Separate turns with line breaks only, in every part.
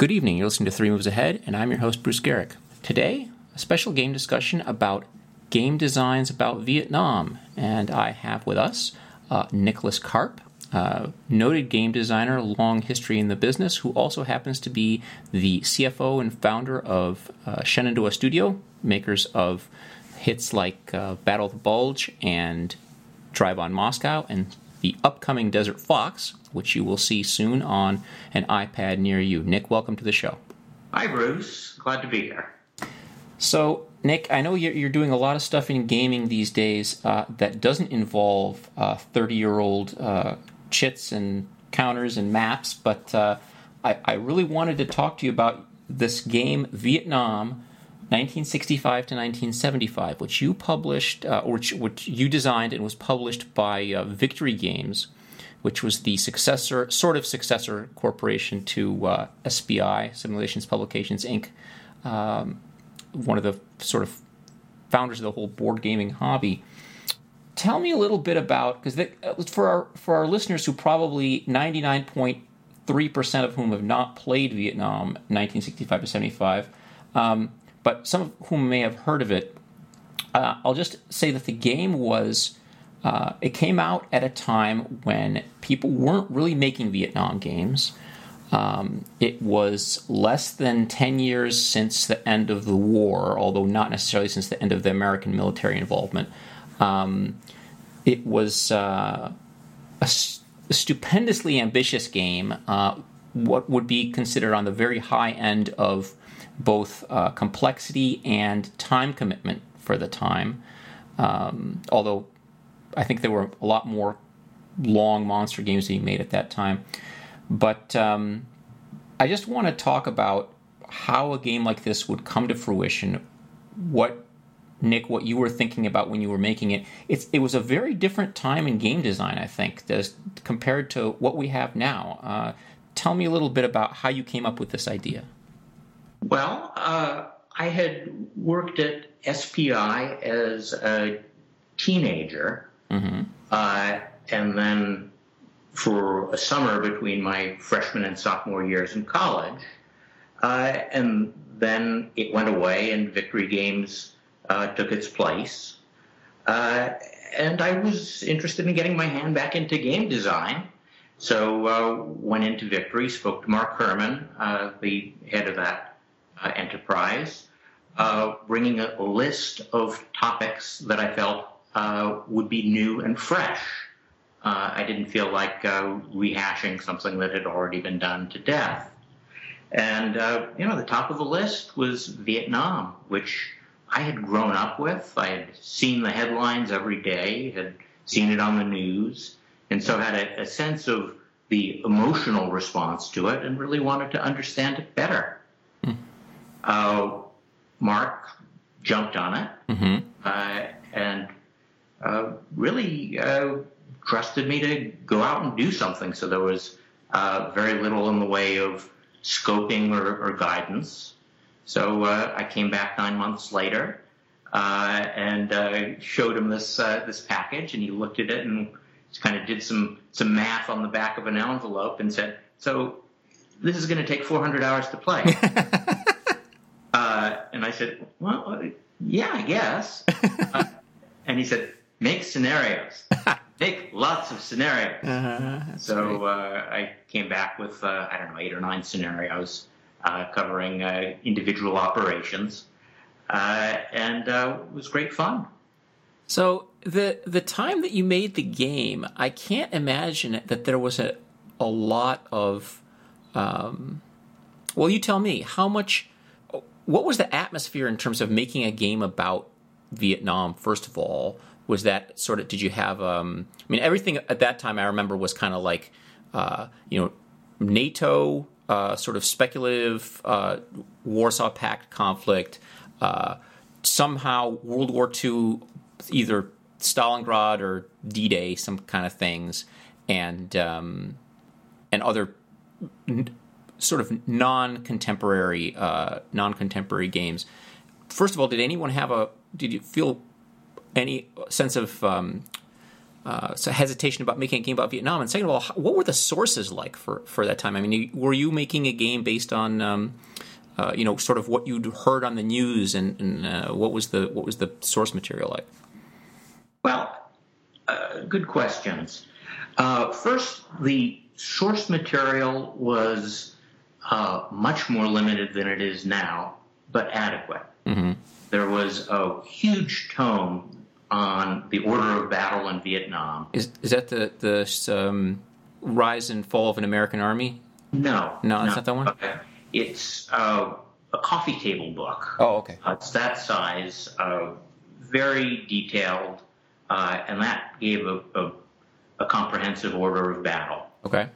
Good evening. You're listening to Three Moves Ahead, and I'm your host, Bruce Geryk. Today, a special game discussion about game designs about Vietnam. And I have with us uh, Nicholas Karp, noted game designer, long history in the business, who also happens to be the CFO and founder of uh, Shenandoah Studio, makers of hits like uh, Battle of the Bulge and Drive on Moscow, and the upcoming Desert Fox, which you will see soon on an iPad near you. Nick, welcome to the show.
Hi, Bruce. Glad to be here.
So, Nick, I know you're doing a lot of stuff in gaming these days uh, that doesn't involve 30 uh, year old uh, chits and counters and maps, but uh, I, I really wanted to talk to you about this game, Vietnam. 1965 to 1975, which you published, uh, which, which, you designed and was published by uh, Victory Games, which was the successor, sort of successor corporation to uh, SPI, Simulations Publications Inc., um, one of the sort of founders of the whole board gaming hobby. Tell me a little bit about because uh, for our for our listeners who probably ninety nine point three percent of whom have not played Vietnam, nineteen sixty five to seventy five, um, but some of whom may have heard of it. Uh, I'll just say that the game was uh, it came out at a time when people weren't really making Vietnam games. Um, it was less than 10 years since the end of the war, although not necessarily since the end of the American military involvement. Um, it was uh, a, a, stupendously ambitious game, uh, what would be considered on the very high end of both uh, complexity and time commitment for the time. Um, although I think there were a lot more long monster games being made at that time. But um, I just want to talk about how a game like this would come to fruition. What Nick, what you were thinking about when you were making it? It's, it was a very different time in game design, I think, as compared to what we have now. Uh, tell me a little bit about how you came up with this idea.
Well, uh, I had worked at SPI as a teenager Mm-hmm. Uh, and then for a summer between my freshman and sophomore years in college. Uh, and then it went away, and Victory Games uh, took its place. Uh, and I was interested in getting my hand back into game design. So uh, went into Victory, spoke to Mark Herman, uh, the head of that enterprise, bringing a list of topics that I felt uh, would be new and fresh. Uh, I didn't feel like uh, rehashing something that had already been done to death. And, uh, you know, the top of the list was Vietnam, which I had grown up with. I had seen the headlines every day, had seen it on the news, and so had a, a sense of the emotional response to it and really wanted to understand it better. Uh, Mark jumped on it. Mm-hmm. Uh, and uh, really uh, trusted me to go out and do something. So there was uh, very little in the way of scoping or, or guidance. So uh, I came back nine months later uh, and showed him this this package, and he looked at it and kind of did some some math on the back of an envelope and said, "So this is going to take 400 hours to play." I said, "Well, yeah, I guess." and he said, make scenarios. make lots of scenarios. Uh-huh, so uh, I came back with uh, I don't know eight or nine scenarios uh, covering uh, individual operations, uh, and uh, it was great fun.
So the the time that you made the game, I can't imagine that there was a a lot of. Um, well, you tell me how much. What was the atmosphere in terms of making a game about Vietnam? First of all, was that sort of did you have um, i mean everything at that time i remember was kind of like uh, you know nato uh, sort of speculative uh, warsaw pact conflict uh, somehow world war ii either stalingrad or d-day some kind of things and um, and other sort of non-contemporary uh, non-contemporary games first of all did anyone have a did you feel any sense of um, uh, hesitation about making a game about Vietnam? And second of all, what were the sources like for, for that time? I mean, were you making a game based on, um, uh, you know, sort of what you'd heard on the news, and, and uh, what was the what was the source material like?
Well, uh, good questions. Uh, first, the source material was uh, much more limited than it is now, but adequate. Mm-hmm. There was a huge tome on the order of battle in Vietnam.
Is is that the the um, rise and fall of an American army?
No,
no, that's no. not that one.
Okay. It's uh, a coffee table book.
Oh, okay.
Uh, it's that size, uh, very detailed, uh, and that gave a, a, a, comprehensive order of battle.
Okay.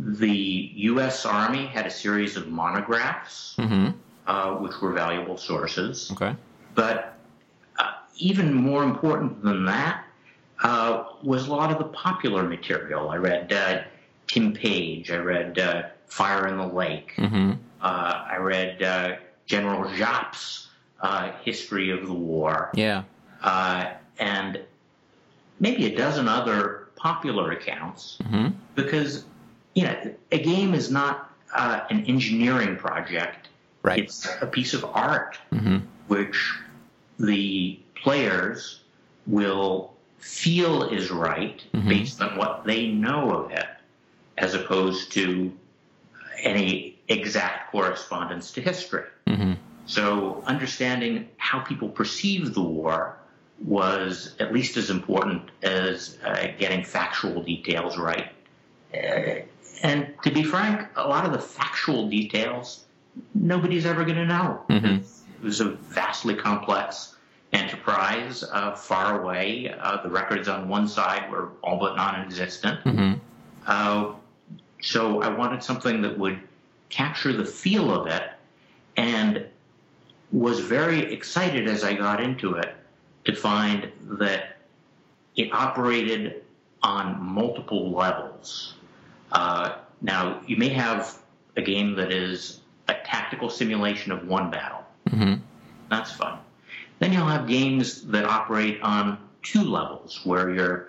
Uh, the U.S. Army had a series of monographs, mm-hmm. Uh, which were valuable sources.
Okay.
But even more important than that uh, was a lot of the popular material. I read uh, Tim Page. I read uh, Fire in the Lake. Mm-hmm. Uh, I read uh, General uh, history of the war.
Yeah.
and maybe a dozen other popular accounts mm-hmm. because you know a game is not an engineering project.
Right.
It's a piece of art mm-hmm. which the players will feel is right mm-hmm. based on what they know of it, as opposed to any exact correspondence to history. Mm-hmm. So, understanding how people perceive the war was at least as important as uh, getting factual details right. Uh, and to be frank, a lot of the factual details nobody's ever going to know. Mm-hmm. It was a vastly complex enterprise uh, far away. Uh, the records on one side were all but non-existent. Mm-hmm. Uh, so I wanted something that would capture the feel of it, and was very excited as I got into it to find that it operated on multiple levels. Uh, now you may have a game that is a tactical simulation of one battle. Mm-hmm. That's fun. Then you'll have games that operate on two levels, where you're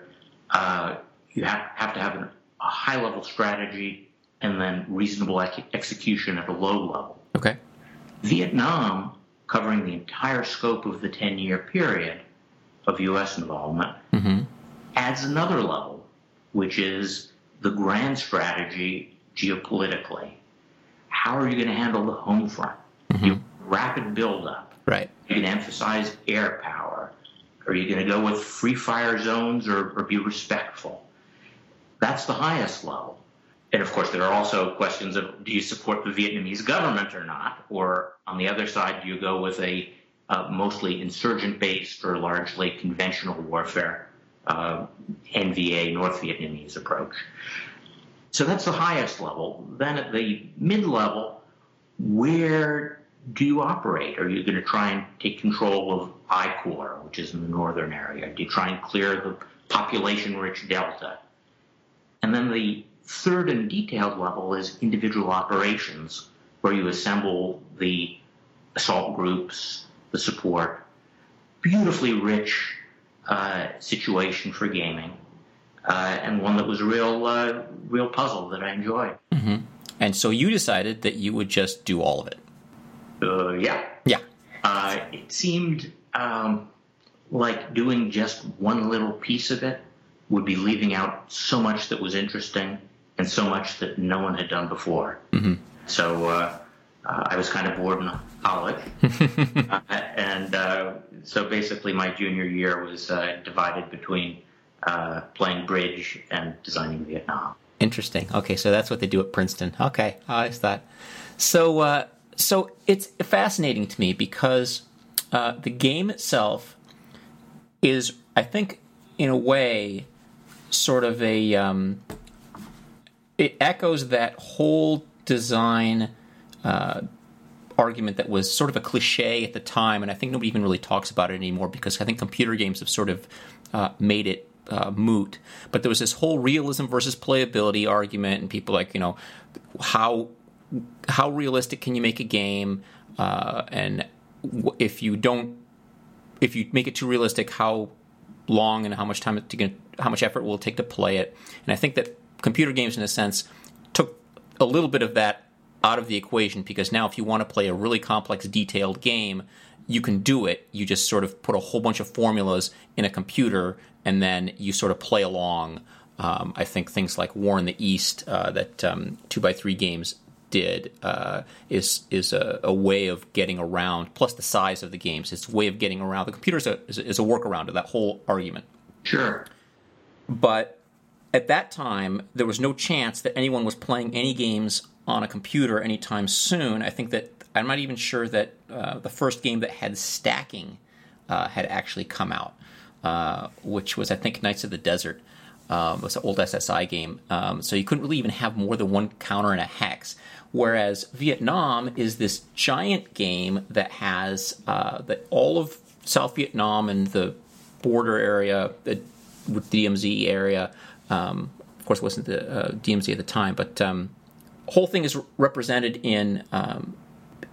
uh, you have, have to have an, a high level strategy and then reasonable ex- execution at a low level.
Okay.
Vietnam, covering the entire scope of the 10 year period of U.S. involvement, mm-hmm. adds another level, which is the grand strategy geopolitically. How are you going to handle the home front? Mm-hmm. You rapid buildup
Right.
You can emphasize air power. Are you going to go with free fire zones or, or be respectful? That's the highest level. And of course, there are also questions of do you support the Vietnamese government or not? Or on the other side, do you go with a uh, mostly insurgent based or largely conventional warfare, uh, NVA, North Vietnamese approach? So that's the highest level. Then at the mid level, where do you operate? Are you going to try and take control of I Corps, which is in the northern area? Do you try and clear the population rich delta? And then the third and detailed level is individual operations, where you assemble the assault groups, the support. Beautifully rich situation for gaming, uh, and one that was a real, uh, real puzzle that I enjoyed.
Mm-hmm. And so you decided that you would just do all of it.
Uh, yeah.
Yeah.
Uh, it seemed um, like doing just one little piece of it would be leaving out so much that was interesting and so much that no one had done before. Mm-hmm. So uh, uh I was kind of bored in college. Uh, and uh, so basically, my junior year was divided between playing bridge and designing Vietnam.
Interesting. Okay, so that's what they do at Princeton. Okay, I thought. So, so it's fascinating to me because uh, the game itself is, I think, in a way, sort of a. Um, it echoes that whole design uh, argument that was sort of a cliche at the time, and I think nobody even really talks about it anymore because I think computer games have sort of uh, made it uh, moot. But there was this whole realism versus playability argument, and people like, you know, how how realistic can you make a game, uh, and if you don't, if you make it too realistic, how long and how much time to get, how much effort will it take to play it. And I think that computer games, in a sense, took a little bit of that out of the equation because now if you want to play a really complex, detailed game, you can do it. You just sort of put a whole bunch of formulas in a computer and then you sort of play along. Um, I think things like War in the East uh, that um, two by three games did uh, is is a, a, way of getting around. Plus the size of the games, it's a way of getting around. The computer is a, is a, is a workaround to that whole argument.
Sure,
but at that time there was no chance that anyone was playing any games on a computer anytime soon. I think that I'm not even sure that uh, the first game that had stacking uh, had actually come out, uh, which was I think Knights of the Desert. Um, it was an old SSI game, um, so you couldn't really even have more than one counter in a hex. Whereas Vietnam is this giant game that has uh, that all of South Vietnam and the border area, the DMZ area. Um, of course, it wasn't the uh, DMZ at the time, but um, whole thing is represented in um,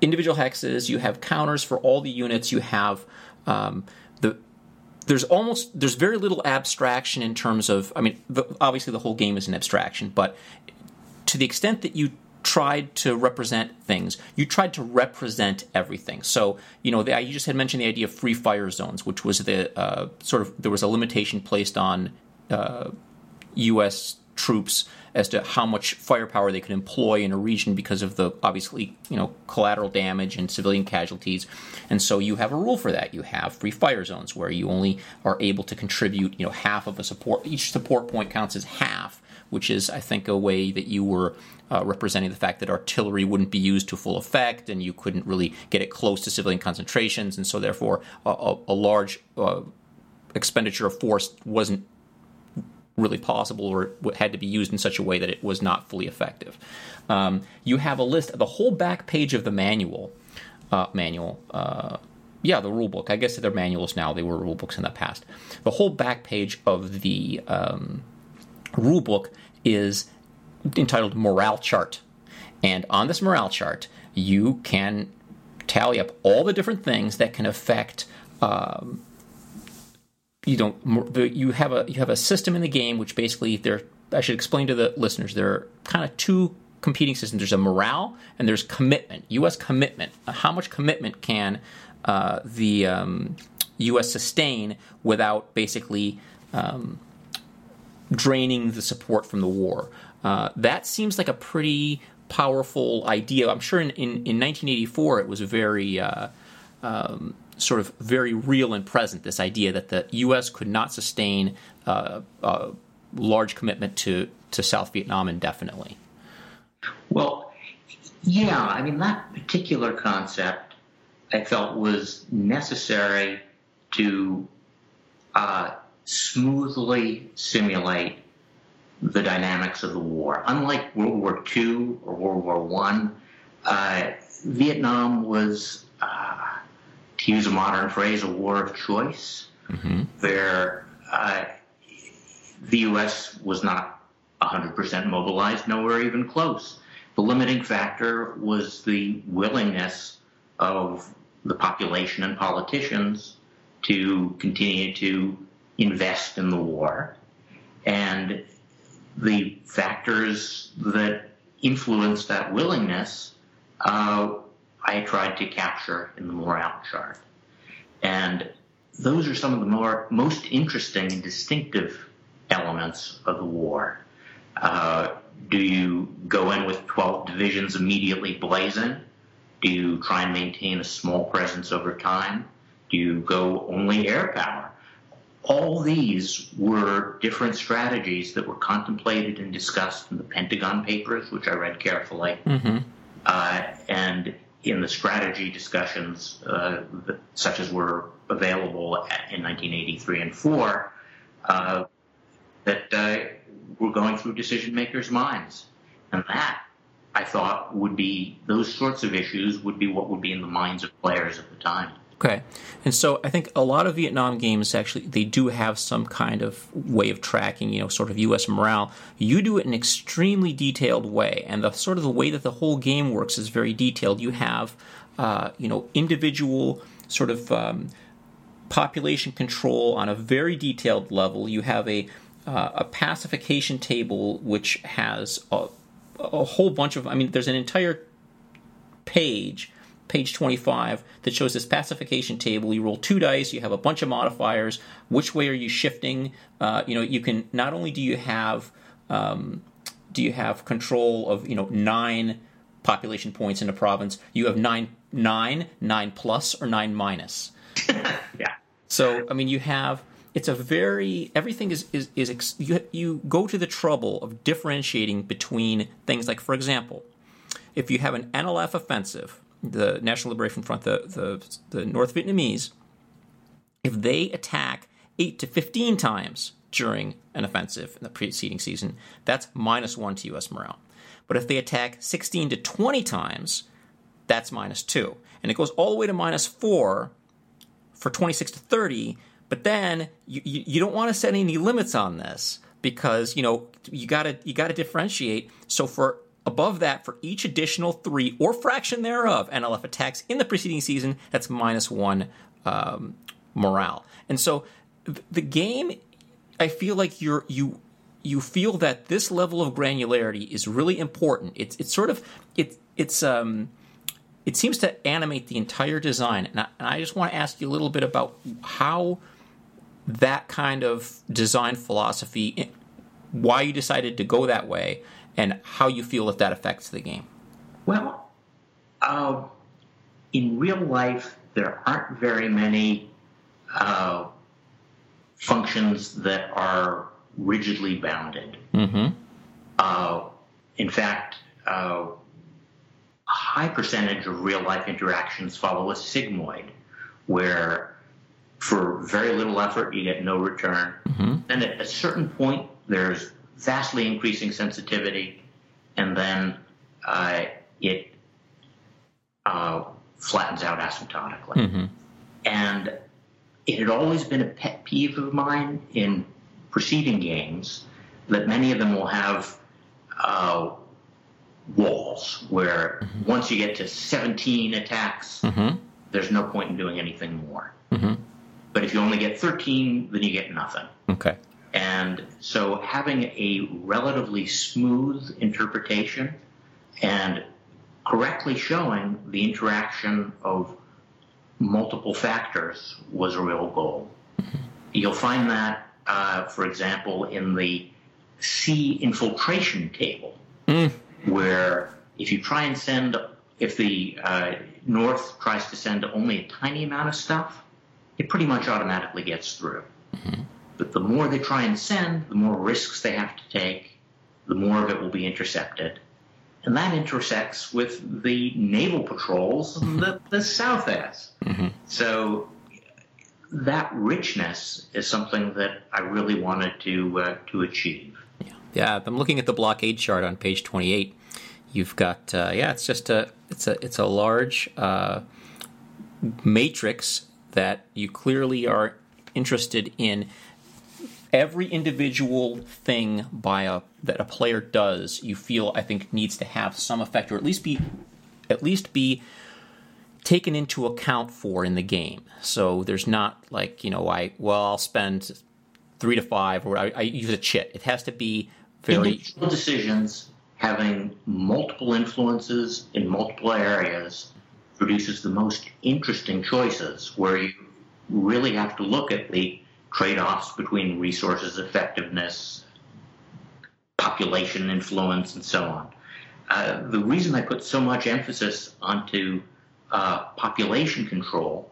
individual hexes. You have counters for all the units. You have um, the there's almost there's very little abstraction in terms of I mean the, obviously the whole game is an abstraction, but to the extent that you tried to represent things. You tried to represent everything. So, you know, the, you just had mentioned the idea of free fire zones, which was the uh, sort of there was a limitation placed on uh, U.S. troops as to how much firepower they could employ in a region because of the obviously you know collateral damage and civilian casualties. And so you have a rule for that. You have free fire zones where you only are able to contribute you know half of a support each support point counts as half which is i think a way that you were uh, representing the fact that artillery wouldn't be used to full effect and you couldn't really get it close to civilian concentrations. And so therefore a, a, a large uh, expenditure of force wasn't really possible or it had to be used in such a way that it was not fully effective. Um, you have a list, the whole back page of the manual, uh, manual, uh, yeah, the rule book. I guess they're manuals now. They were rule books in the past. The whole back page of the um, rule book is entitled Morale Chart. And on this morale chart, you can tally up all the different things that can affect um, you don't you have a you have a system in the game which basically there I should explain to the listeners there are kind of two competing systems. There's a morale and there's commitment. U.S. commitment. How much commitment can uh, the um, U.S. sustain without basically um, draining the support from the war? Uh, that seems like a pretty powerful idea. I'm sure in, in, in 1984 it was very uh, um, sort of very real and present. This idea that the U.S. could not sustain uh, a large commitment to to South Vietnam indefinitely.
Well, yeah, I mean that particular concept I felt was necessary to uh, smoothly simulate the dynamics of the war. Unlike World War II or World War One, uh, Vietnam was uh, to use a modern phrase, a war of choice, mm-hmm. where uh, the U.S. was not 100% mobilized, nowhere even close. The limiting factor was the willingness of the population and politicians to continue to invest in the war. And the factors that influenced that willingness uh, I tried to capture in the morale chart. And those are some of the more most interesting and distinctive elements of the war. Uh, do you go in with 12 divisions immediately blazing? Do you try and maintain a small presence over time? Do you go only air power? All these were different strategies that were contemplated and discussed in the Pentagon Papers, which I read carefully. Mm-hmm. Uh, and in the strategy discussions, uh, such as were available in 1983 and 4, uh, that uh, were going through decision makers' minds. And that, I thought, would be those sorts of issues would be what would be in the minds of players at the time.
Okay, and so I think a lot of Vietnam games actually they do have some kind of way of tracking, you know, sort of U.S. morale. You do it in an extremely detailed way, and the sort of the way that the whole game works is very detailed. You have, uh, you know, individual sort of um, population control on a very detailed level. You have a uh, a pacification table which has a, a whole bunch of. I mean, there's an entire page page 25 that shows this pacification table. You roll two dice you have a bunch of modifiers. Which way are you shifting? Uh, you know you can not only do you have um, do you have control of you know nine population points in a province you have nine nine nine plus or nine minus.
Yeah.
So i mean you have it's a very everything is is, is ex, you, you go to the trouble of differentiating between things. Like for example if you have an nlf offensive the National Liberation Front, the, the, the North Vietnamese, if they attack 8 to 15 times during an offensive in the preceding season, that's minus 1 to U.S. morale. But if they attack 16 to 20 times, that's minus 2. And it goes all the way to minus 4 for 26 to 30, but then you, you, you don't want to set any limits on this because you know you got to you got to differentiate so for Above that, for each additional three or fraction thereof NLF attacks in the preceding season, that's minus one um, morale. And so th- the game, I feel like you're you you feel that this level of granularity is really important. It's it's sort of it it's um it seems to animate the entire design. And I, and I just want to ask you a little bit about how that kind of design philosophy, why you decided to go that way, and how you feel that that affects the game.
Well, uh, in real life, there aren't very many uh, functions that are rigidly bounded.
Mm-hmm.
Uh, in fact, uh, a high percentage of real life interactions follow a sigmoid, where for very little effort you get no return.
Mm-hmm.
And at a certain point, there's vastly increasing sensitivity, and then uh, it uh, flattens out asymptotically.
Mm-hmm.
And it had always been a pet peeve of mine in preceding games that many of them will have uh, walls where mm-hmm. once you get to 17 attacks,
mm-hmm.
there's no point in doing anything more.
Mm-hmm.
But if you only get 13, then you get nothing.
Okay.
And so having a relatively smooth interpretation and correctly showing the interaction of multiple factors was a real goal. You'll find that, uh, for example, in the sea infiltration table,
mm.
where if you try and send, if the uh, North tries to send only a tiny amount of stuff, it pretty much automatically gets through.
Mm-hmm.
But the more they try and send, the more risks they have to take, the more of it will be intercepted. And that intersects with the naval patrols that the South has.
Mm-hmm.
So that richness is something that I really wanted to uh, to achieve.
Yeah. yeah, I'm looking at the blockade chart on page 28. You've got uh, yeah, it's just a it's a it's a large uh, matrix that you clearly are interested in every individual thing by a that a player does, you feel I think needs to have some effect, or at least be at least be taken into account for in the game. So there's not like you know I well I'll spend three to five, or I, I use a chit. It has to be very
individual decisions having multiple influences in multiple areas produces the most interesting choices where you really have to look at the trade-offs between resources effectiveness, population influence, and so on. Uh, the reason I put so much emphasis onto uh, population control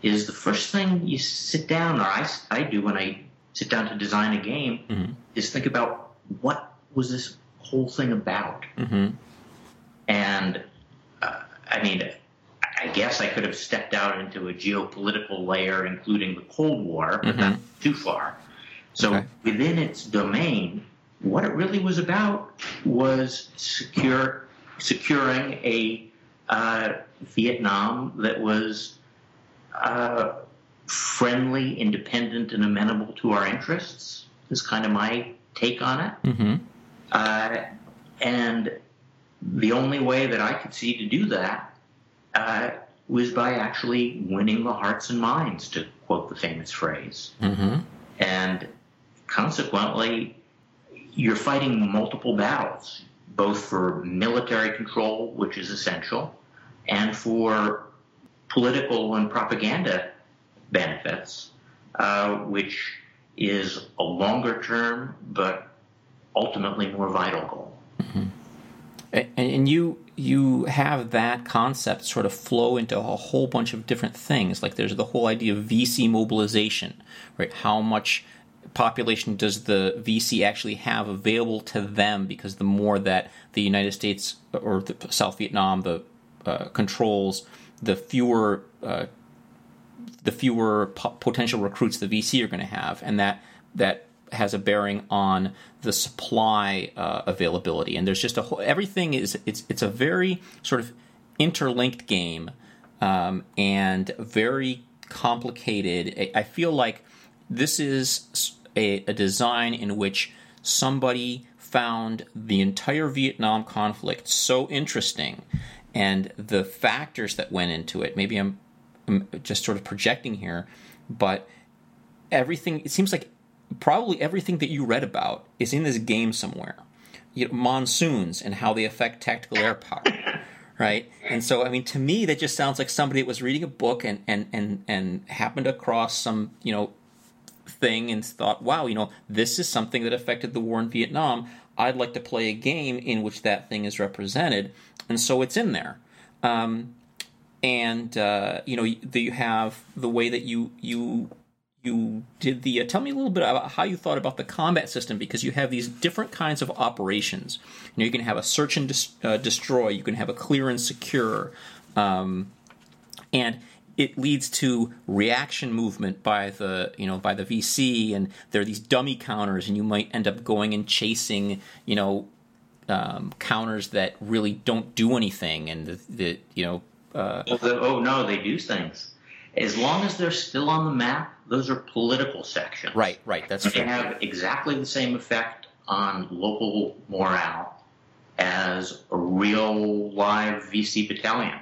is the first thing you sit down, or I, I do when I sit down to design a game,
mm-hmm.
is think about what was this whole thing about?
Mm-hmm.
And uh, I mean, I guess I could have stepped out into a geopolitical layer, including the Cold War, but
mm-hmm.
not too far. So
okay.
within its domain, what it really was about was secure, securing a uh, Vietnam that was uh, friendly, independent, and amenable to our interests. Is kind of my take on it.
Mm-hmm.
Uh, and the only way that I could see to do that uh, was by actually winning the hearts and minds, to quote the famous phrase. Mm-hmm. And consequently, you're fighting multiple battles, both for military control, which is essential, and for political and propaganda benefits, uh, which is a longer term but ultimately more vital goal. Mm-hmm.
And you you have that concept sort of flow into a whole bunch of different things. Like there's the whole idea of VC mobilization, right? How much population does the VC actually have available to them? Because the more that the United States or South Vietnam the uh, controls, the fewer uh, the fewer po- potential recruits the VC are going to have, and that that has a bearing on the supply uh, availability. And there's just a whole everything is it's it's a very sort of interlinked game um, and very complicated. I feel like this is a, a design in which somebody found the entire Vietnam conflict so interesting and the factors that went into it. Maybe I'm, I'm, just sort of projecting here, but everything, it seems like probably everything that you read about is in this game somewhere. You know, monsoons and how they affect tactical air power. Right, and so I mean, to me, that just sounds like somebody that was reading a book and and and and happened across some you know thing and thought, wow, you know, this is something that affected the war in Vietnam. I'd like to play a game in which that thing is represented, and so it's in there. Um, and uh, you know, you have the way that you you you did the. Uh, tell me a little bit about how you thought about the combat system because you have these different kinds of operations. You know, you can have a search and uh, destroy. You can have a clear and secure. Um, and it leads to reaction movement by the you know by the VC, and there are these dummy counters, and you might end up going and chasing you know um, counters that really don't do anything, and the, the you know. Uh,
oh, the, oh no, they do things. As long as they're still on the map, those are political sections.
Right, right. That's
they
true.
have exactly the same effect on local morale as a real live VC battalion.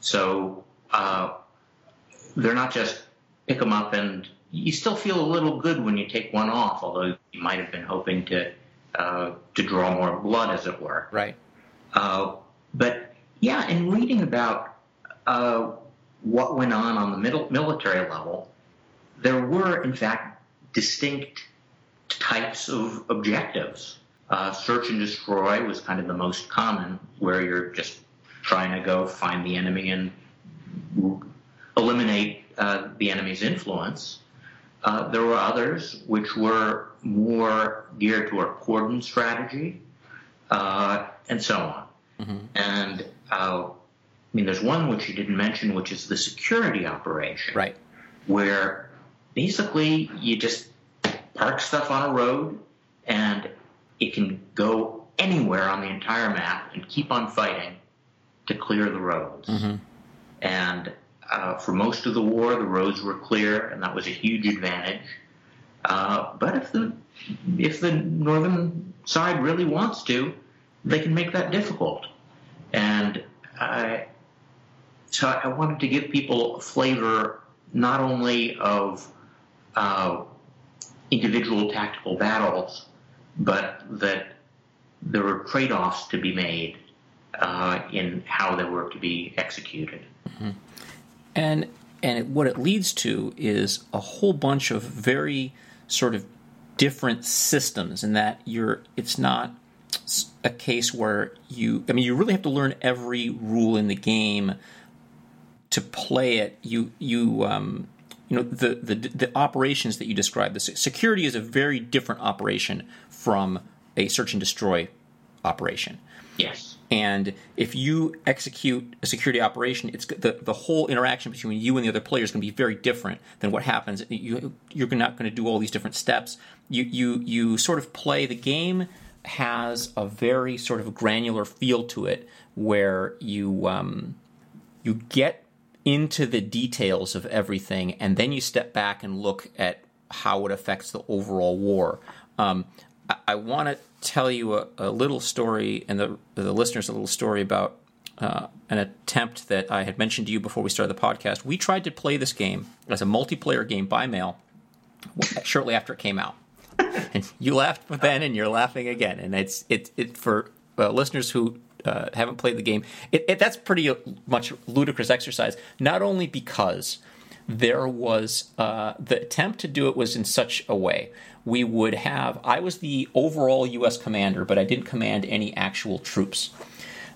So uh, they're not just pick them up and you still feel a little good when you take one off, although you might have been hoping to uh, to draw more blood, as it were.
Right.
Uh, but yeah, in reading about uh, what went on on the middle, military level, there were in fact distinct types of objectives. Uh, search and destroy was kind of the most common, where you're just trying to go find the enemy and eliminate uh, the enemy's influence. Uh, there were others which were more geared to a cordon strategy, uh, and so on. Mm-hmm. And uh, I mean, there's one which you didn't mention, which is the security operation,
right?
Where basically you just park stuff on a road, and it can go anywhere on the entire map and keep on fighting to clear the roads. Mm-hmm. And uh, for most of the war, the roads were clear, and that was a huge advantage. Uh, but if the if the northern side really wants to, they can make that difficult. And I, so I wanted to give people a flavor not only of uh, individual tactical battles, but that there were trade-offs to be made uh, in how they were to be executed. Mm-hmm
and and what it leads to is a whole bunch of very sort of different systems in that you're it's not a case where you I mean you really have to learn every rule in the game to play it you you um, you know the, the the operations that you described the security is a very different operation from a search and destroy operation
yes
and if you execute a security operation, it's the, the whole interaction between you and the other player is going to be very different than what happens. You, you're not going to do all these different steps. You, you, you sort of play the game has a very sort of granular feel to it where you um, you get into the details of everything and then you step back and look at how it affects the overall war. Um, I, I want to tell you a, a, little story and the, the listeners a little story about uh, an attempt that I had mentioned to you before we started the podcast. We tried to play this game as a multiplayer game by mail shortly after it came out. and you laughed then, and you're laughing again. And it's it it for uh, listeners who uh, haven't played the game. It, it, that's pretty much ludicrous exercise. Not only because there was uh, the attempt to do it was in such a way we would have I was the overall U.S. commander, but I didn't command any actual troops.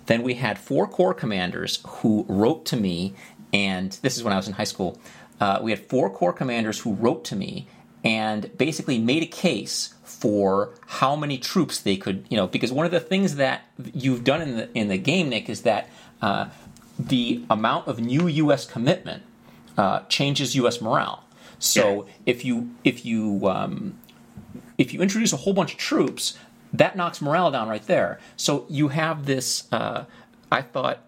Then we had four corps commanders who wrote to me, and this is when I was in high school. Uh, we had four corps commanders who wrote to me and basically made a case for how many troops they could, you know, because one of the things that you've done in the in the game, Nick, is that uh, the amount of new U.S. commitment uh, changes U.S. morale. So yeah. if you if you um, if you introduce a whole bunch of troops, that knocks morale down right there. So you have this. Uh, I thought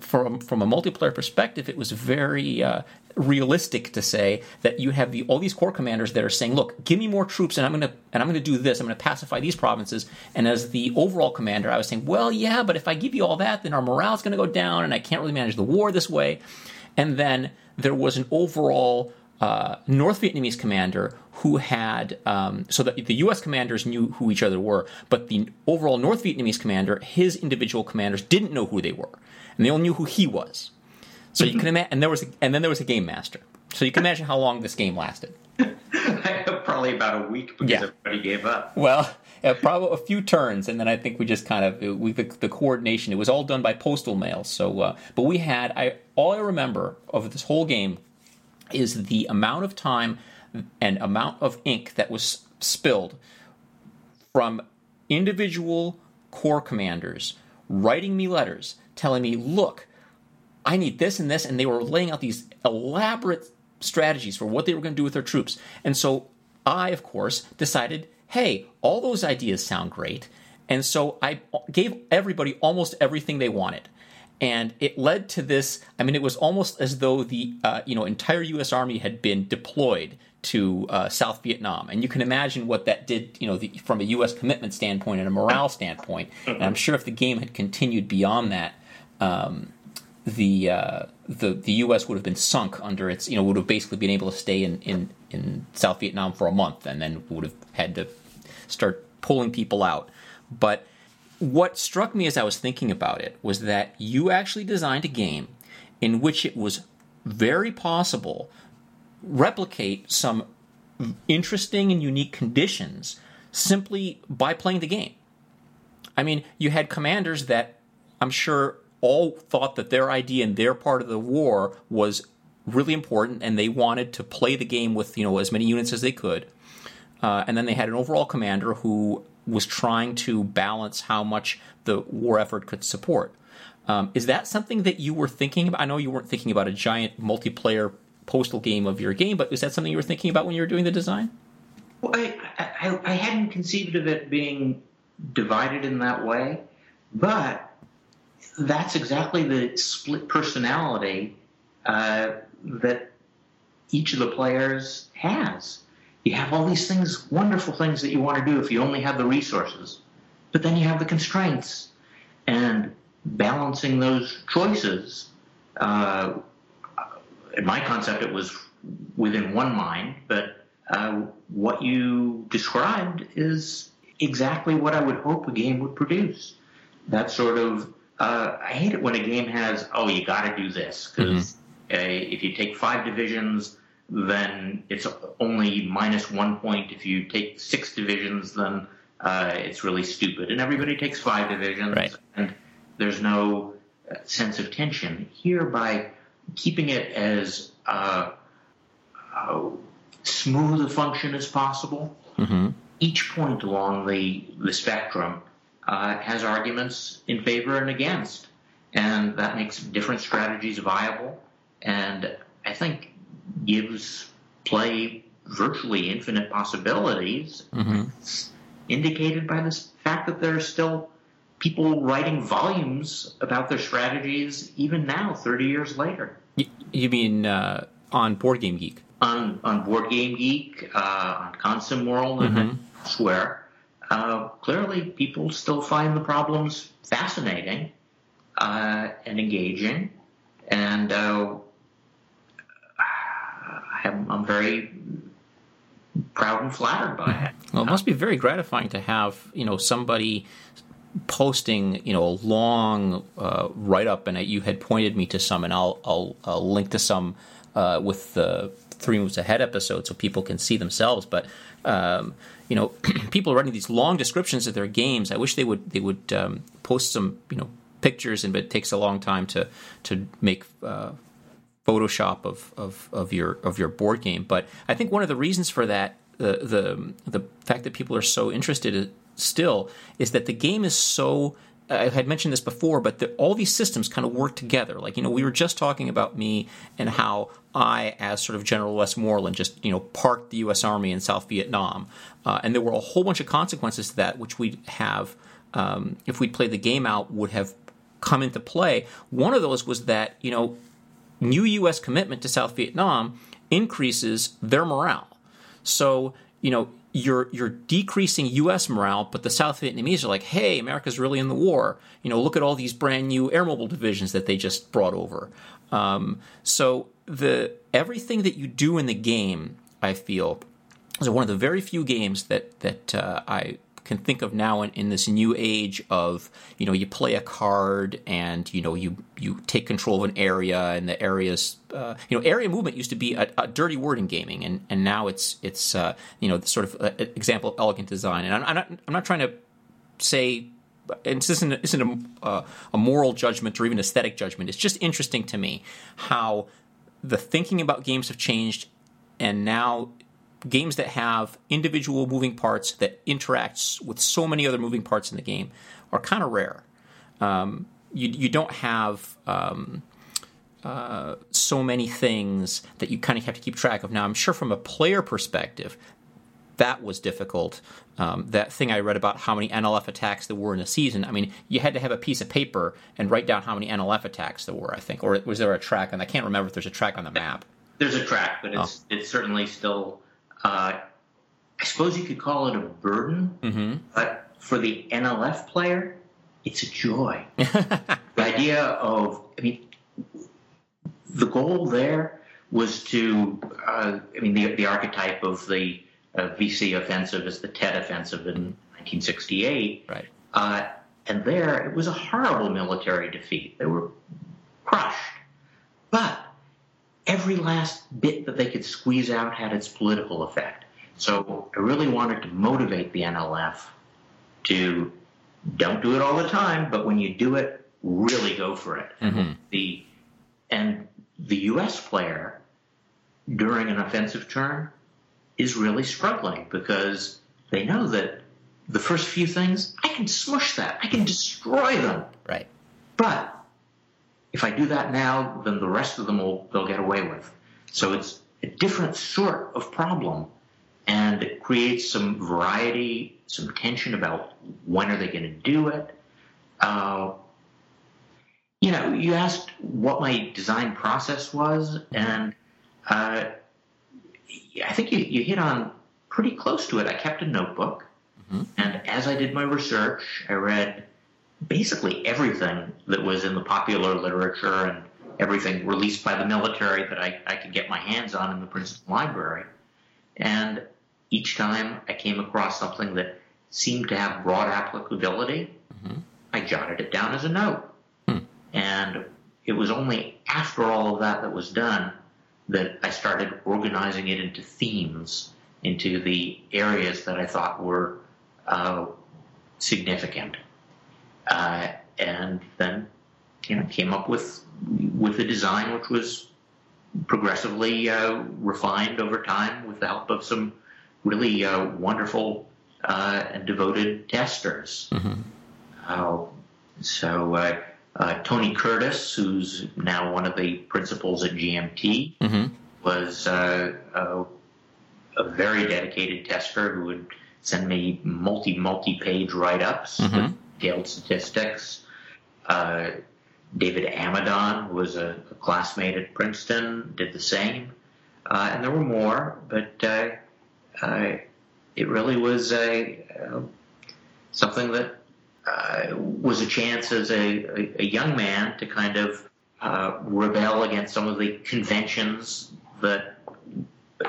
from from a multiplayer perspective, it was very uh, realistic to say that you have the all these corps commanders that are saying, "Look, give me more troops, and I'm going to and I'm to do this. I'm going to pacify these provinces." And as the overall commander, I was saying, "Well, yeah, but if I give you all that, then our morale is going to go down, and I can't really manage the war this way." And then there was an overall uh, North Vietnamese commander who had um, so that the U.S. commanders knew who each other were, but the overall North Vietnamese commander, his individual commanders didn't know who they were, and they all knew who he was. So you can imagine, and there was, a, and then there was a game master. So you can imagine how long this game lasted.
probably about a week because yeah. everybody gave up.
Well, probably a few turns, and then I think we just kind of we the, the coordination. It was all done by postal mail. So, uh, but we had I all I remember of this whole game is the amount of time and amount of ink that was spilled from individual corps commanders writing me letters telling me, look, I need this and this, and they were laying out these elaborate strategies for what they were going to do with their troops. And so I, of course, decided, hey, all those ideas sound great. And so I gave everybody almost everything they wanted. And it led to this. I mean, it was almost as though the uh, you know entire U.S. Army had been deployed to uh, South Vietnam, and you can imagine what that did. You know, the, from a U.S. commitment standpoint and a morale standpoint. And I'm sure if the game had continued beyond that, um, the uh, the the U.S. would have been sunk under its you know would have basically been able to stay in, in, in South Vietnam for a month and then would have had to start pulling people out. But what struck me as I was thinking about it was that you actually designed a game in which it was very possible replicate some interesting and unique conditions simply by playing the game. I mean, you had commanders that I'm sure all thought that their idea and their part of the war was really important, and they wanted to play the game with you know as many units as they could. Uh, and then they had an overall commander who was trying to balance how much the war effort could support. Um, is that something that you were thinking about? I know you weren't thinking about a giant multiplayer postal game of your game, but is that something you were thinking about when you were doing the design?
Well, I, I, I hadn't conceived of it being divided in that way, but that's exactly the split personality uh, that each of the players has. You have all these things, wonderful things that you want to do if you only have the resources, but then you have the constraints and balancing those choices. Uh, in my concept, it was within one mind, but uh, what you described is exactly what I would hope a game would produce. That sort of uh, I hate it when a game has, oh, you got to do this because mm-hmm. uh, if you take five divisions, then it's only minus one point. If you take six divisions, then uh, it's really stupid. And everybody takes five divisions,
right.
and there's no uh, sense of tension. Here, by keeping it as uh, uh, smooth a function as possible, mm-hmm. each point along the, the spectrum uh, has arguments in favor and against, and that makes different strategies viable, and I think gives play virtually infinite possibilities, mm-hmm. indicated by the fact that there are still people writing volumes about their strategies even now, 30 years later.
You mean uh, on Board Game Geek?
On, on Board Game Geek, uh, on Consim World, mm-hmm. and elsewhere uh, clearly people still find the problems fascinating, uh, and engaging, and uh, I'm, I'm very proud and flattered by it.
Well, it must be very gratifying to have you know somebody posting you know a long uh, write up, and you had pointed me to some, and I'll I'll, I'll link to some uh, with the three moves ahead episode so people can see themselves. But um, you know, people are writing these long descriptions of their games. I wish they would they would um, post some you know pictures, and but it takes a long time to to make. Uh, Photoshop of, of, of your of your board game, but I think one of the reasons for that the the the fact that people are so interested still is that the game is so I had mentioned this before, but the, all these systems kind of work together. Like, you know, we were just talking about me and how I, as sort of General Westmoreland, just, you know, parked the U.S. Army in South Vietnam. Uh, and there were a whole bunch of consequences to that, which we'd have, um, if we'd played the game out, would have come into play. One of those was that, you know, new U.S. commitment to South Vietnam increases their morale. So, you know, you're you're decreasing U.S. morale, but the South Vietnamese are like, "Hey, America's really in the war. You know, look at all these brand new air mobile divisions that they just brought over." Um, so the everything that you do in the game, I feel, is one of the very few games that that uh, I can think of now in, in this new age of you know you play a card and you know you you take control of an area and the areas uh, you know area movement used to be a, a, dirty word in gaming and and now it's it's uh, you know sort of an example of elegant design and I'm, I'm, not I'm not trying to say and this isn't, isn't a, uh, a moral judgment or even aesthetic judgment. It's just interesting to me how the thinking about games have changed, and now games that have individual moving parts that interacts with so many other moving parts in the game are kind of rare. Um, you, you don't have um, uh, so many things that you kind of have to keep track of. Now, I'm sure from a player perspective, that was difficult. Um, that thing I read about how many NLF attacks there were in a season. I mean, you had to have a piece of paper and write down how many NLF attacks there were. I think, or was there a track? And I can't remember if there's a track on the map.
There's a track, but it's oh. it's certainly still uh, I suppose you could call it a burden, mm-hmm. but for the NLF player, it's a joy. the idea of, I mean, the goal there was to, uh, I mean, the, the archetype of the uh, VC offensive is the Tet offensive in 1968.
Right.
Uh, and there, it was a horrible military defeat. They were crushed. But every last bit that they could squeeze out had its political effect. So I really wanted to motivate the NLF to don't do it all the time, but when you do it, really go for it. Mm-hmm. The and the U.S. player during an offensive turn is really struggling because they know that the first few things I can smush that, I can destroy them.
Right.
But if I do that now, then the rest of them will they'll get away with. So it's a different sort of problem, and it creates some variety, some tension about when are they going to do it. Uh, you know, you asked what my design process was, and uh, I think you, you hit on pretty close to it. I kept a notebook, mm-hmm. and as I did my research, I read basically everything that was in the popular literature and everything released by the military that I, I could get my hands on in the Princeton Library. And each time I came across something that seemed to have broad applicability, mm-hmm. I jotted it down as a note. Hmm. And it was only after all of that that was done that I started organizing it into themes, into the areas that I thought were uh, significant uh, and then you know came up with with a design which was progressively uh, refined over time with the help of some really uh, wonderful uh, and devoted testers. Mm-hmm. Uh, so uh, Tony Curtis, who's now one of the principals at GMT, mm-hmm. was a, a, very dedicated tester who would send me multi multi page write ups. Mm-hmm detailed statistics. Uh, David Amidon was a, a, classmate at Princeton, did the same. Uh, and there were more, but uh, uh it really was a, uh, something that uh, was a chance as a, a, a, young man to kind of rebel against some of the conventions that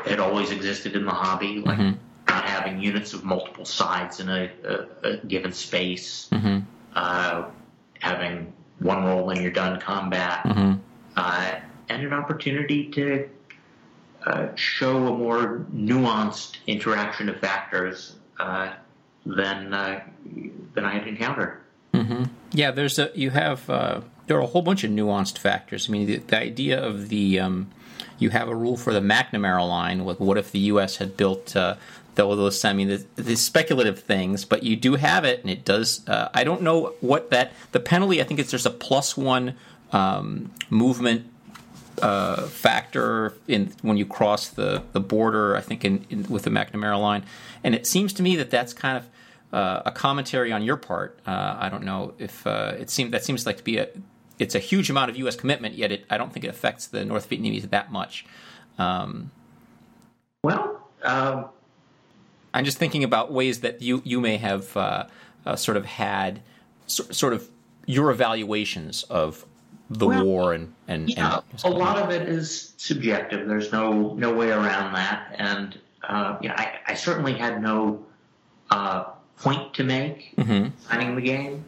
had always existed in the hobby, like mm-hmm. Not having units of multiple sides in a, a given space, mm-hmm. uh, having one roll and you're done combat, mm-hmm. Uh, and an opportunity to uh, show a more nuanced interaction of factors uh, than uh, than I had encountered.
Mm-hmm. Yeah, there's a you have uh, there are a whole bunch of nuanced factors. I mean, the, the idea of the um, you have a rule for the McNamara line. With what if the U.S. had built uh, those? I mean, the, the, speculative things, but you do have it, and it does. Uh, I don't know what that the penalty. I think it's there's a plus one um, movement uh, factor in when you cross the, the border. I think in, in, with the McNamara line, and it seems to me that that's kind of uh, a commentary on your part. Uh, I don't know if uh, it seems that seems like to be a it's a huge amount of U.S. commitment, yet it, I don't think it affects the North Vietnamese that much. Um,
well, um,
I'm just thinking about ways that you you may have uh, uh, sort of had so, sort of your evaluations of the well, war and and,
yeah, and a lot of it is subjective. There's no no way around that, and uh, know, I, I certainly had no uh, point to make mm-hmm. signing the game.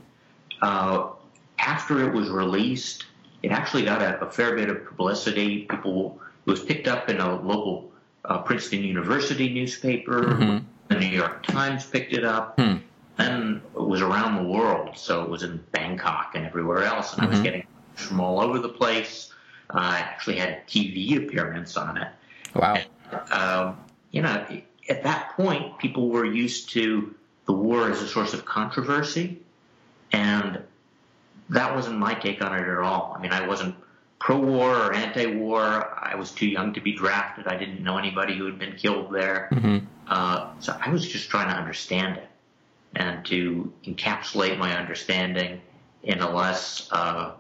After it was released, it actually got a, a, fair bit of publicity. People it was picked up in a local uh, Princeton University newspaper. Mm-hmm. The New York Times picked it up. Mm. Then it was around the world, so it was in Bangkok and everywhere else, and mm-hmm. I was mm-hmm. getting from all over the place. Uh, I actually had a TV appearance on it.
Wow. And,
um, you know, at that point, people were used to the war as a source of controversy, and that wasn't my take on it at all. I mean, I wasn't pro-war or anti-war. I was too young to be drafted. I didn't know anybody who had been killed there. Mm-hmm. Uh, so I was just trying to understand it and to encapsulate my understanding in a less uh,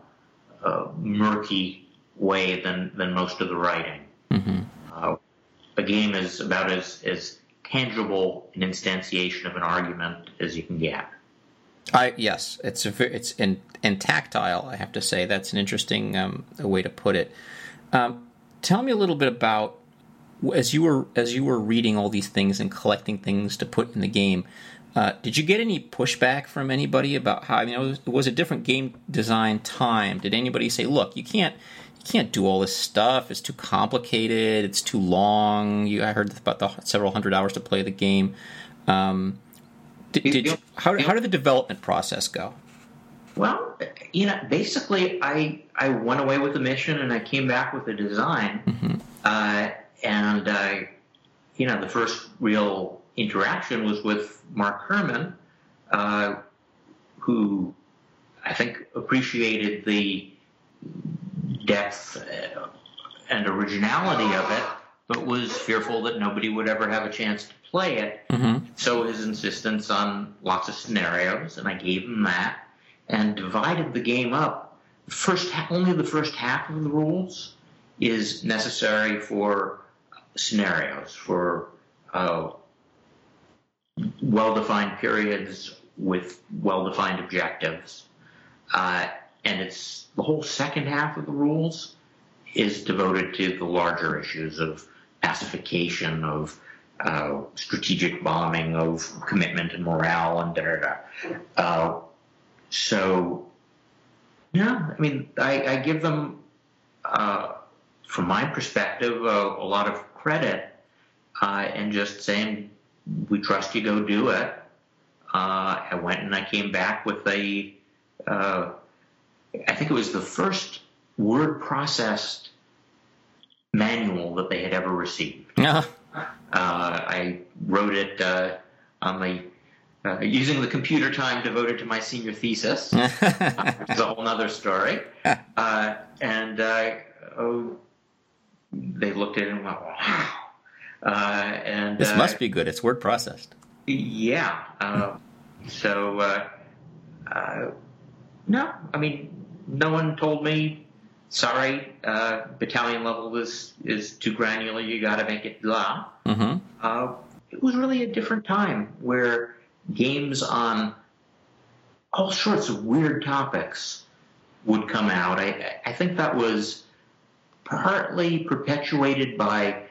uh, murky way than, than most of the writing. Mm-hmm. Uh, a game is about as, as tangible an instantiation of an argument as you can get.
I yes, it's a, it's and and tactile. I have to say that's an interesting um, way to put it. Um, tell me a little bit about as you were as you were reading all these things and collecting things to put in the game. Uh, did you get any pushback from anybody about how? I mean, it was, it was a different game design time. Did anybody say, "Look, you can't you can't do all this stuff. It's too complicated. It's too long." You, I heard about the several hundred hours to play the game. Um, did, did you, how, how did the development process go?
Well, you know, basically, I I went away with the mission and I came back with a design, mm-hmm. uh, and uh, you know, the first real interaction was with Mark Herman, uh, who I think appreciated the depth uh, and originality of it, but was fearful that nobody would ever have a chance to play it. Mm-hmm. So his insistence on lots of scenarios, and I gave him that, and divided the game up. First, only the first half of the rules is necessary for scenarios, for uh, well-defined periods with well-defined objectives, uh, and it's the whole second half of the rules is devoted to the larger issues of pacification, of uh, strategic bombing, of commitment and morale, and da da da. Uh, so, yeah, I mean, I, I give them, uh, from my perspective, a lot of credit uh, and just saying, we trust you, go do it. I went and I came back with a, I think it was the first word processed manual that they had ever received. Yeah. Uh, I wrote it uh, on the uh, using the computer time devoted to my senior thesis, which is a whole other story. Uh, and uh, oh, they looked at it and went, "Wow!" Uh, and
this must be good. It's word processed.
Yeah. so no, I mean, no one told me sorry, uh, battalion level is is too granular. You got to make it blah. Mm-hmm. Uh, it was really a different time where games on all sorts of weird topics would come out. I, I think that was partly perpetuated by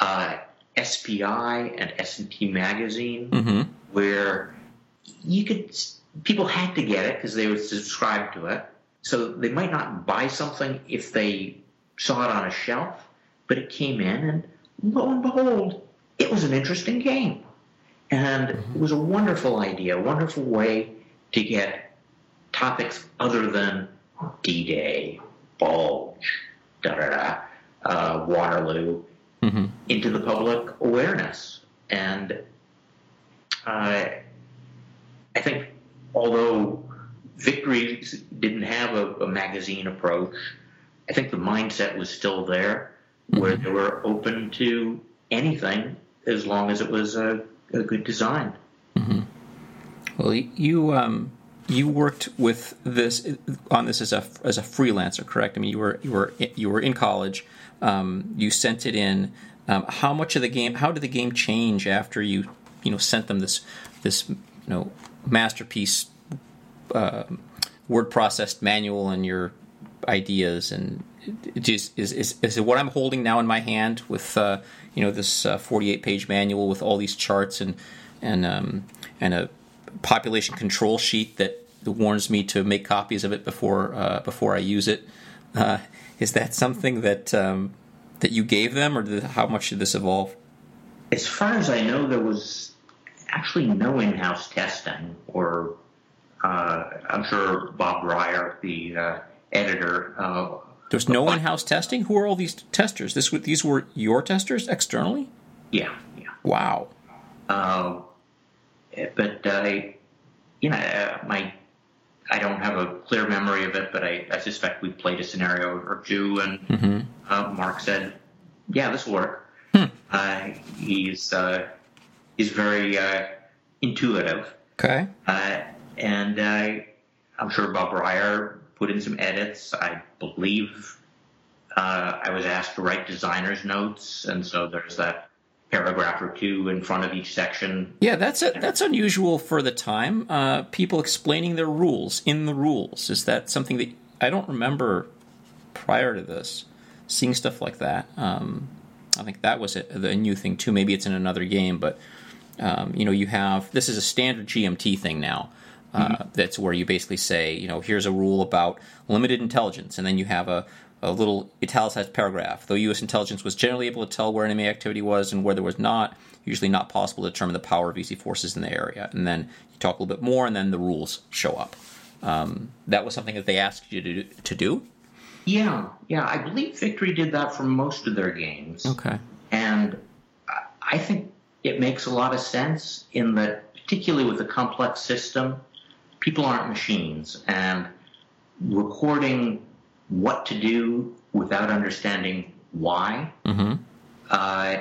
uh, SPI and S&T Magazine,
Mm-hmm.
where you could people had to get it because they would subscribe to it. So they might not buy something if they saw it on a shelf, but it came in, and lo and behold, it was an interesting game, and it was a wonderful idea, a wonderful way to get topics other than D-Day, Bulge, da da da, uh, Waterloo
Mm-hmm.
into the public awareness. And uh, I think although Victory didn't have a, a magazine approach, I think the mindset was still there where they were open to anything as long as it was a, a good design.
Well, you um, you worked with this on this as a as a freelancer, correct? I mean, you were you were you were in college. Um, you sent it in. Um, how much of the game? How did the game change after you you know sent them this this you know masterpiece uh, word processed manual and your ideas and just is, is is what I'm holding now in my hand with uh, you know this uh, 48 page manual with all these charts and and um, and a population control sheet that warns me to make copies of it before uh, before I use it. Uh, is that something that um, that you gave them, or did, how much did this evolve?
As far as I know, there was actually no in-house testing, or I'm sure Bob Ryer, the uh, editor, uh,
There's no in-house testing. Who are all these testers? This these were your testers externally.
yeah, yeah.
Wow.
Uh, but I, you know, uh, my I don't have a clear memory of it, but I, I suspect we played a scenario or two, and
Mm-hmm.
uh, Mark said, "Yeah, this will work."
Hmm.
Uh, he's uh, he's very uh, intuitive,
Okay.
And uh, I'm sure Bob Ryer put in some edits. I believe uh, I was asked to write designer's notes, and so there's that paragraph or two in front of each section.
Yeah, that's a, that's unusual for the time. Uh, people explaining their rules in the rules. Is that something that I don't remember prior to this seeing stuff like that? Um, I think that was a, the new thing too. Maybe it's in another game, but um, you know, you have this is a standard GMT thing now. Uh, That's where you basically say, you know, here's a rule about limited intelligence, and then you have a a little italicized paragraph. Though U.S. intelligence was generally able to tell where enemy activity was and where there was not, usually not possible to determine the power of VC forces in the area. And then you talk a little bit more, and then the rules show up. Um, that was something that they asked you to do. To do?
Yeah, yeah, I believe Victory did that for most of their games.
Okay.
And I- I think it makes a lot of sense in that, particularly with a complex system, people aren't machines. And recording what to do without understanding why
Mm-hmm.
uh,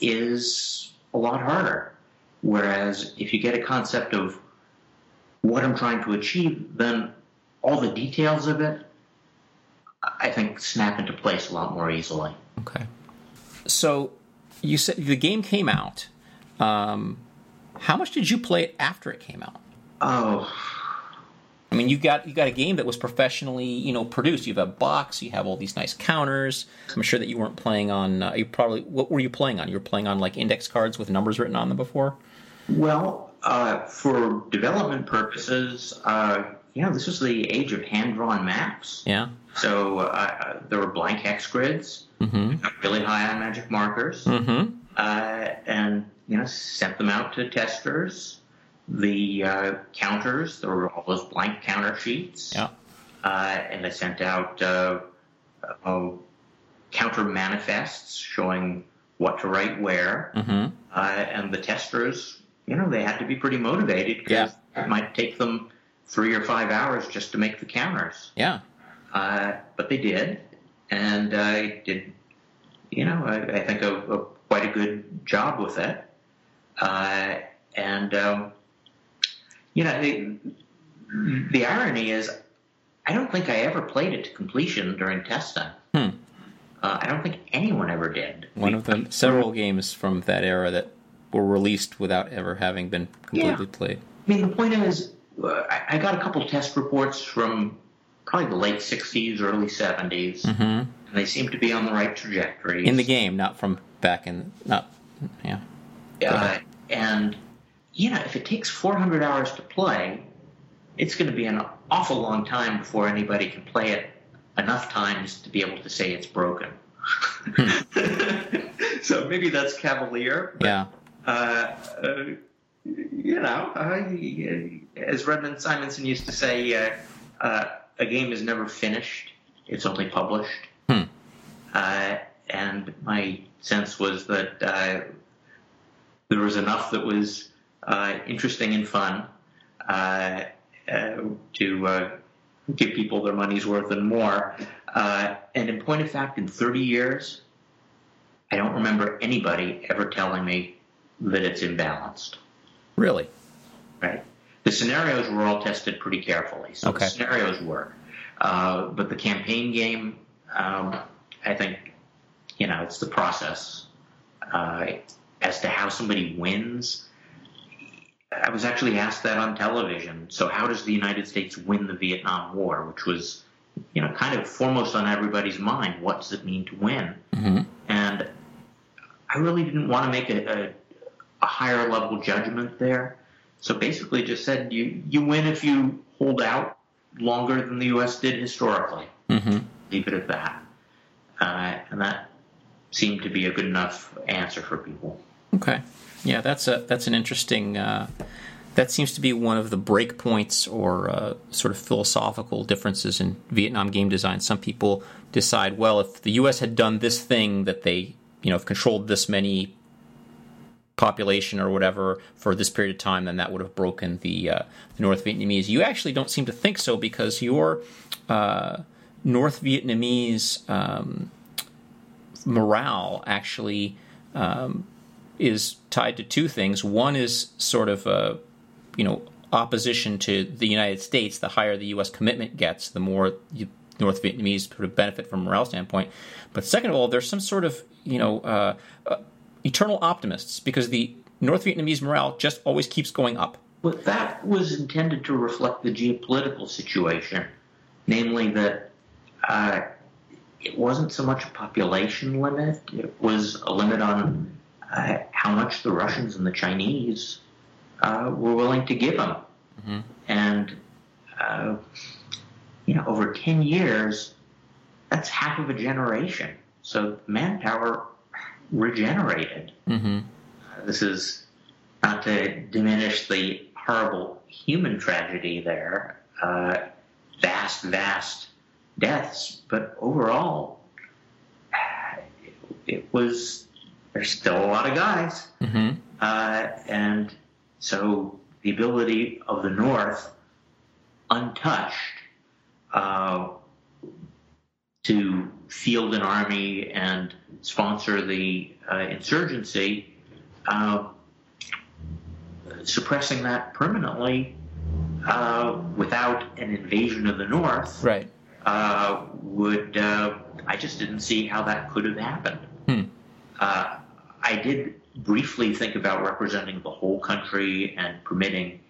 is a lot harder. Whereas if you get a concept of what I'm trying to achieve, then all the details of it, I think, snap into place a lot more easily.
Okay. So you said the game came out. Um, how much did you play it after it came out?
Oh,
I mean, you got you got a game that was professionally, you know, produced. You have a box. You have all these nice counters. I'm sure that you weren't playing on. Uh, you probably what were you playing on? You were playing on like index cards with numbers written on them before.
well, uh, for development purposes, uh, yeah, this was the age of hand-drawn maps.
Yeah.
So uh, there were blank hex grids,
Mm-hmm.
really high on magic markers.
Mm-hmm.
uh, and you know sent them out to testers. The uh, counters, there were all those blank counter sheets,
Yeah.
uh, and I sent out uh, uh, counter manifests showing what to write where.
Mm-hmm.
Uh, and the testers, you know, they had to be pretty motivated because it might take them three or five hours just to make the counters.
Yeah.
Uh, but they did, and I did, you know, I, I think a, a quite a good job with it. Uh, and um, you know, the, the irony is, I don't think I ever played it to completion during testing.
Hmm.
Uh, I don't think anyone ever did.
One of the several games from that era that were released without ever having been completely played.
I mean, the point is, I, I got a couple test reports from probably the late 60s, early 70s, mm-hmm. and they seem to be on the right trajectory.
In the game, not from back in, not, yeah.
Uh, and, you know, if it takes 400 hours to play, it's going to be an awful long time before anybody can play it enough times to be able to say it's broken. Hmm. so maybe that's cavalier.
But, yeah.
Uh, uh, you know, uh, as Redmond Simonsen used to say, uh, uh, a game is never finished; it's only published. Hmm. Uh, and my sense was that there was enough that was interesting and fun to give people their money's worth and more. and in point of fact, in 30 years, I don't remember anybody ever telling me that it's imbalanced.
Really?
Right. The scenarios were all tested pretty carefully, so
okay.
the scenarios were. Uh, but the campaign game, um, I think, you know, it's the process. Uh, as to how somebody wins, I was actually asked that on television. So, how does the United States win the Vietnam War, which was, you know, kind of foremost on everybody's mind? What does it mean to win? Mm-hmm. And I really didn't want to make a, a a higher level judgment there. So basically, just said you you win if you hold out longer than the U.S. did historically. Mm-hmm. Leave it at that, uh, and that seemed to be a good enough answer for people.
Okay, yeah, that's a that's an interesting. Uh, that seems to be one of the breakpoints or uh, sort of philosophical differences in Vietnam game design. Some people decide, well, if the U.S. had done this thing that they, you know, controlled this many population or whatever for this period of time, then that would have broken the, uh, the North Vietnamese. You actually don't seem to think so because your uh, North Vietnamese um, morale actually um, is tied to two things. One is sort of a, you know, opposition to the United States. The higher the U.S. commitment gets, the more North Vietnamese sort of benefit from a morale standpoint. But second of all, there's some sort of, you know, uh, uh eternal optimists because the North Vietnamese morale just always keeps going up.
But that was intended to reflect the geopolitical situation, namely that uh, it wasn't so much a population limit, it was a limit on uh, how much the Russians and the Chinese uh, were willing to give them. Mm-hmm. And, uh, you know, over 10 years, that's half of a generation. So manpower regenerated. Mm-hmm. This is not to diminish the horrible human tragedy there, uh, vast, vast deaths, but overall, it, was, there's still a lot of guys. Mm-hmm. Uh, and so the ability of the North, untouched, uh, to field an army and sponsor the uh, insurgency, uh, suppressing that permanently uh, without an invasion of the North,
right?
Uh, would uh, I just didn't see how that could have happened. Hmm. Uh, I did briefly think about representing the whole country and permitting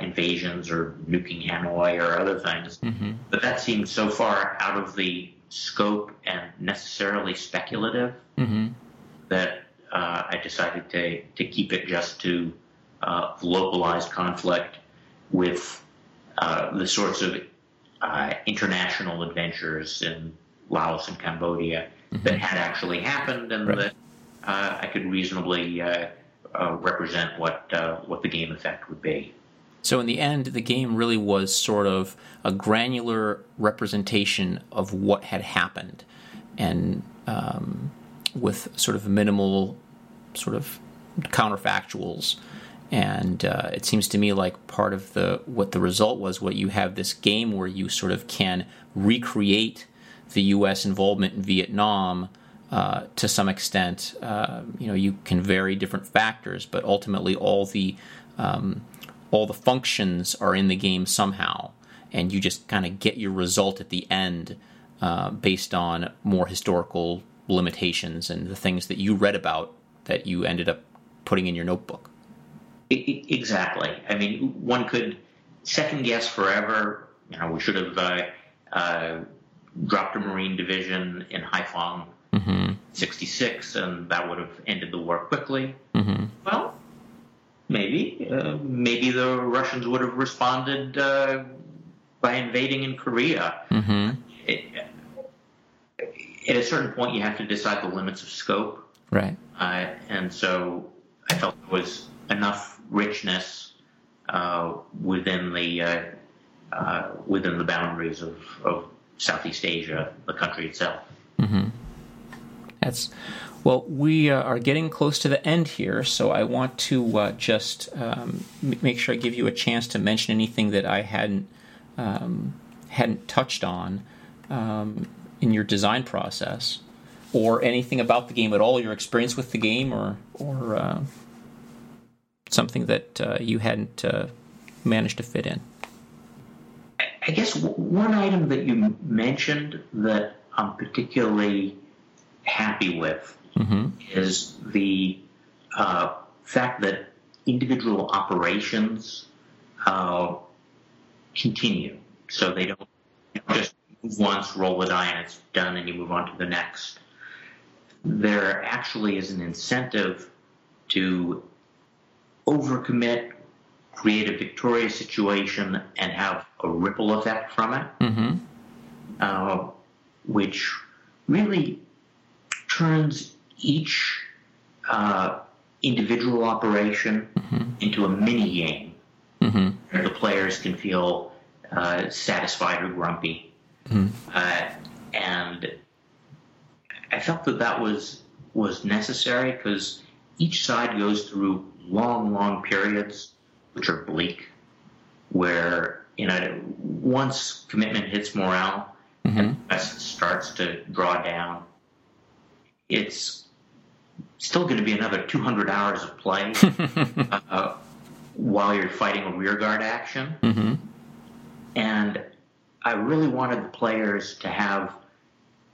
invasions or nuking Hanoi or other things, mm-hmm. but that seemed so far out of the scope and necessarily speculative mm-hmm. that uh, I decided to, to keep it just to uh, localized conflict with uh, the sorts of uh, international adventures in Laos and Cambodia mm-hmm. that had actually happened and right. that uh, I could reasonably uh, represent what, what the game effect would be.
So in the end, the game really was sort of a granular representation of what had happened, and um, with sort of minimal sort of counterfactuals. And uh, it seems to me like part of the what the result was what you have this game where you sort of can recreate the U.S. involvement in Vietnam uh, to some extent. Uh, you know, you can vary different factors, but ultimately all the um, all the functions are in the game somehow, and you just kind of get your result at the end uh, based on more historical limitations and the things that you read about that you ended up putting in your notebook.
Exactly. I mean, one could second guess forever. You know, we should have uh, uh, dropped a Marine division in Haiphong mm-hmm. 66, and that would have ended the war quickly. Mm-hmm. Well, maybe. Uh, maybe the Russians would have responded uh, by invading in Korea. Mm-hmm. It, at a certain point, you have to decide the limits of scope.
Right.
Uh, and so I felt there was enough richness uh, within the uh, uh, within the boundaries of, of Southeast Asia, the country itself.
Mm-hmm. That's well, we uh, are getting close to the end here, so I want to uh, just um, make sure I give you a chance to mention anything that I hadn't um, hadn't touched on um, in your design process, or anything about the game at all, your experience with the game, or or uh, something that uh, you hadn't uh, managed to fit in.
I guess one item that you mentioned that I'm particularly happy with mm-hmm. is the uh, fact that individual operations uh, continue. So they don't just move once, roll the die, and it's done, and you move on to the next. There actually is an incentive to overcommit, create a victorious situation, and have a ripple effect from it, mm-hmm. uh, which really turns each uh, individual operation mm-hmm. into a mini game mm-hmm. where the players can feel uh, satisfied or grumpy. Mm-hmm. Uh, and I felt that that was was necessary because each side goes through long, long periods which are bleak, where you know once commitment hits morale mm-hmm. and starts to draw down, it's still going to be another 200 hours of play uh, while you're fighting a rearguard action. Mm-hmm. And I really wanted the players to have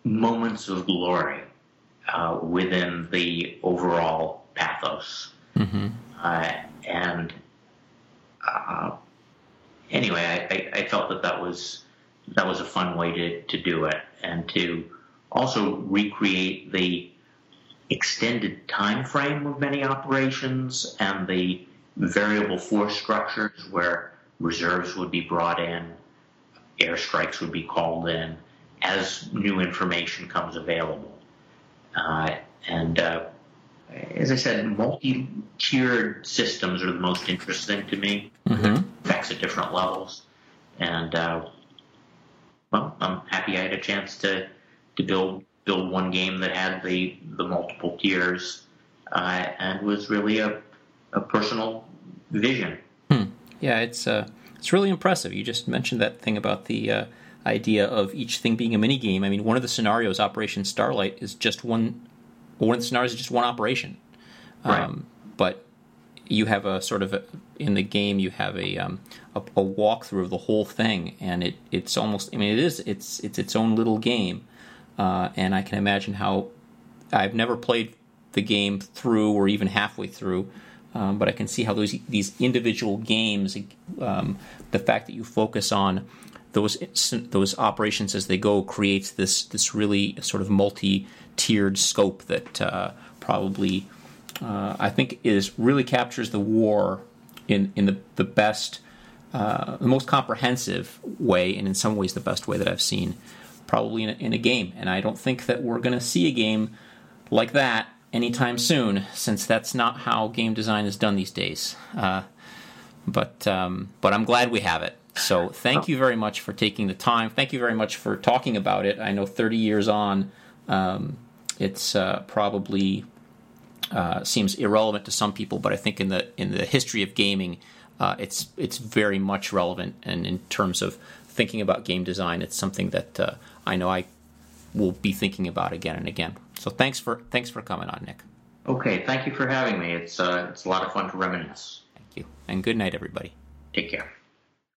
moments of glory uh, within the overall pathos. Mm-hmm. Uh, and uh, anyway, I, I, felt that that was that was a fun way to, to do it, and to also recreate the extended time frame of many operations and the variable force structures where reserves would be brought in, airstrikes would be called in as new information comes available. Uh, and uh, as I said, multi-tiered systems are the most interesting to me. Mm-hmm. Effects at different levels, and uh, well, I'm happy I had a chance to to build build one game that had the the multiple tiers uh, and was really a a personal vision.
Hmm. Yeah, it's uh, it's really impressive. You just mentioned that thing about the uh, idea of each thing being a mini game. I mean, one of the scenarios, Operation Starlight, is just one. One of the scenarios is just one operation,
right. um,
but you have a sort of a, in the game you have a, um, a a walkthrough of the whole thing, and it it's almost. I mean, it is it's it's its own little game uh, and I can imagine how I've never played the game through or even halfway through, um, but I can see how those these individual games, um, the fact that you focus on those those operations as they go, creates this this really sort of multi tiered scope that uh, probably uh, I think is really captures the war in in the the best. Uh, the most comprehensive way, and in some ways the best way that I've seen probably in a, in a game. And I don't think that we're going to see a game like that anytime soon, since that's not how game design is done these days. Uh, but um, but I'm glad we have it. So thank you very much for taking the time. Thank you very much for talking about it. I know 30 years on, um, it's uh, probably uh, seems irrelevant to some people, but I think in the in the history of gaming, uh, it's it's very much relevant. And in terms of thinking about game design, it's something that uh, I know I will be thinking about again and again. So thanks for thanks for coming on, Nick.
Okay, thank you for having me. It's uh, it's a lot of fun to reminisce.
Thank you, and good night, everybody.
Take care.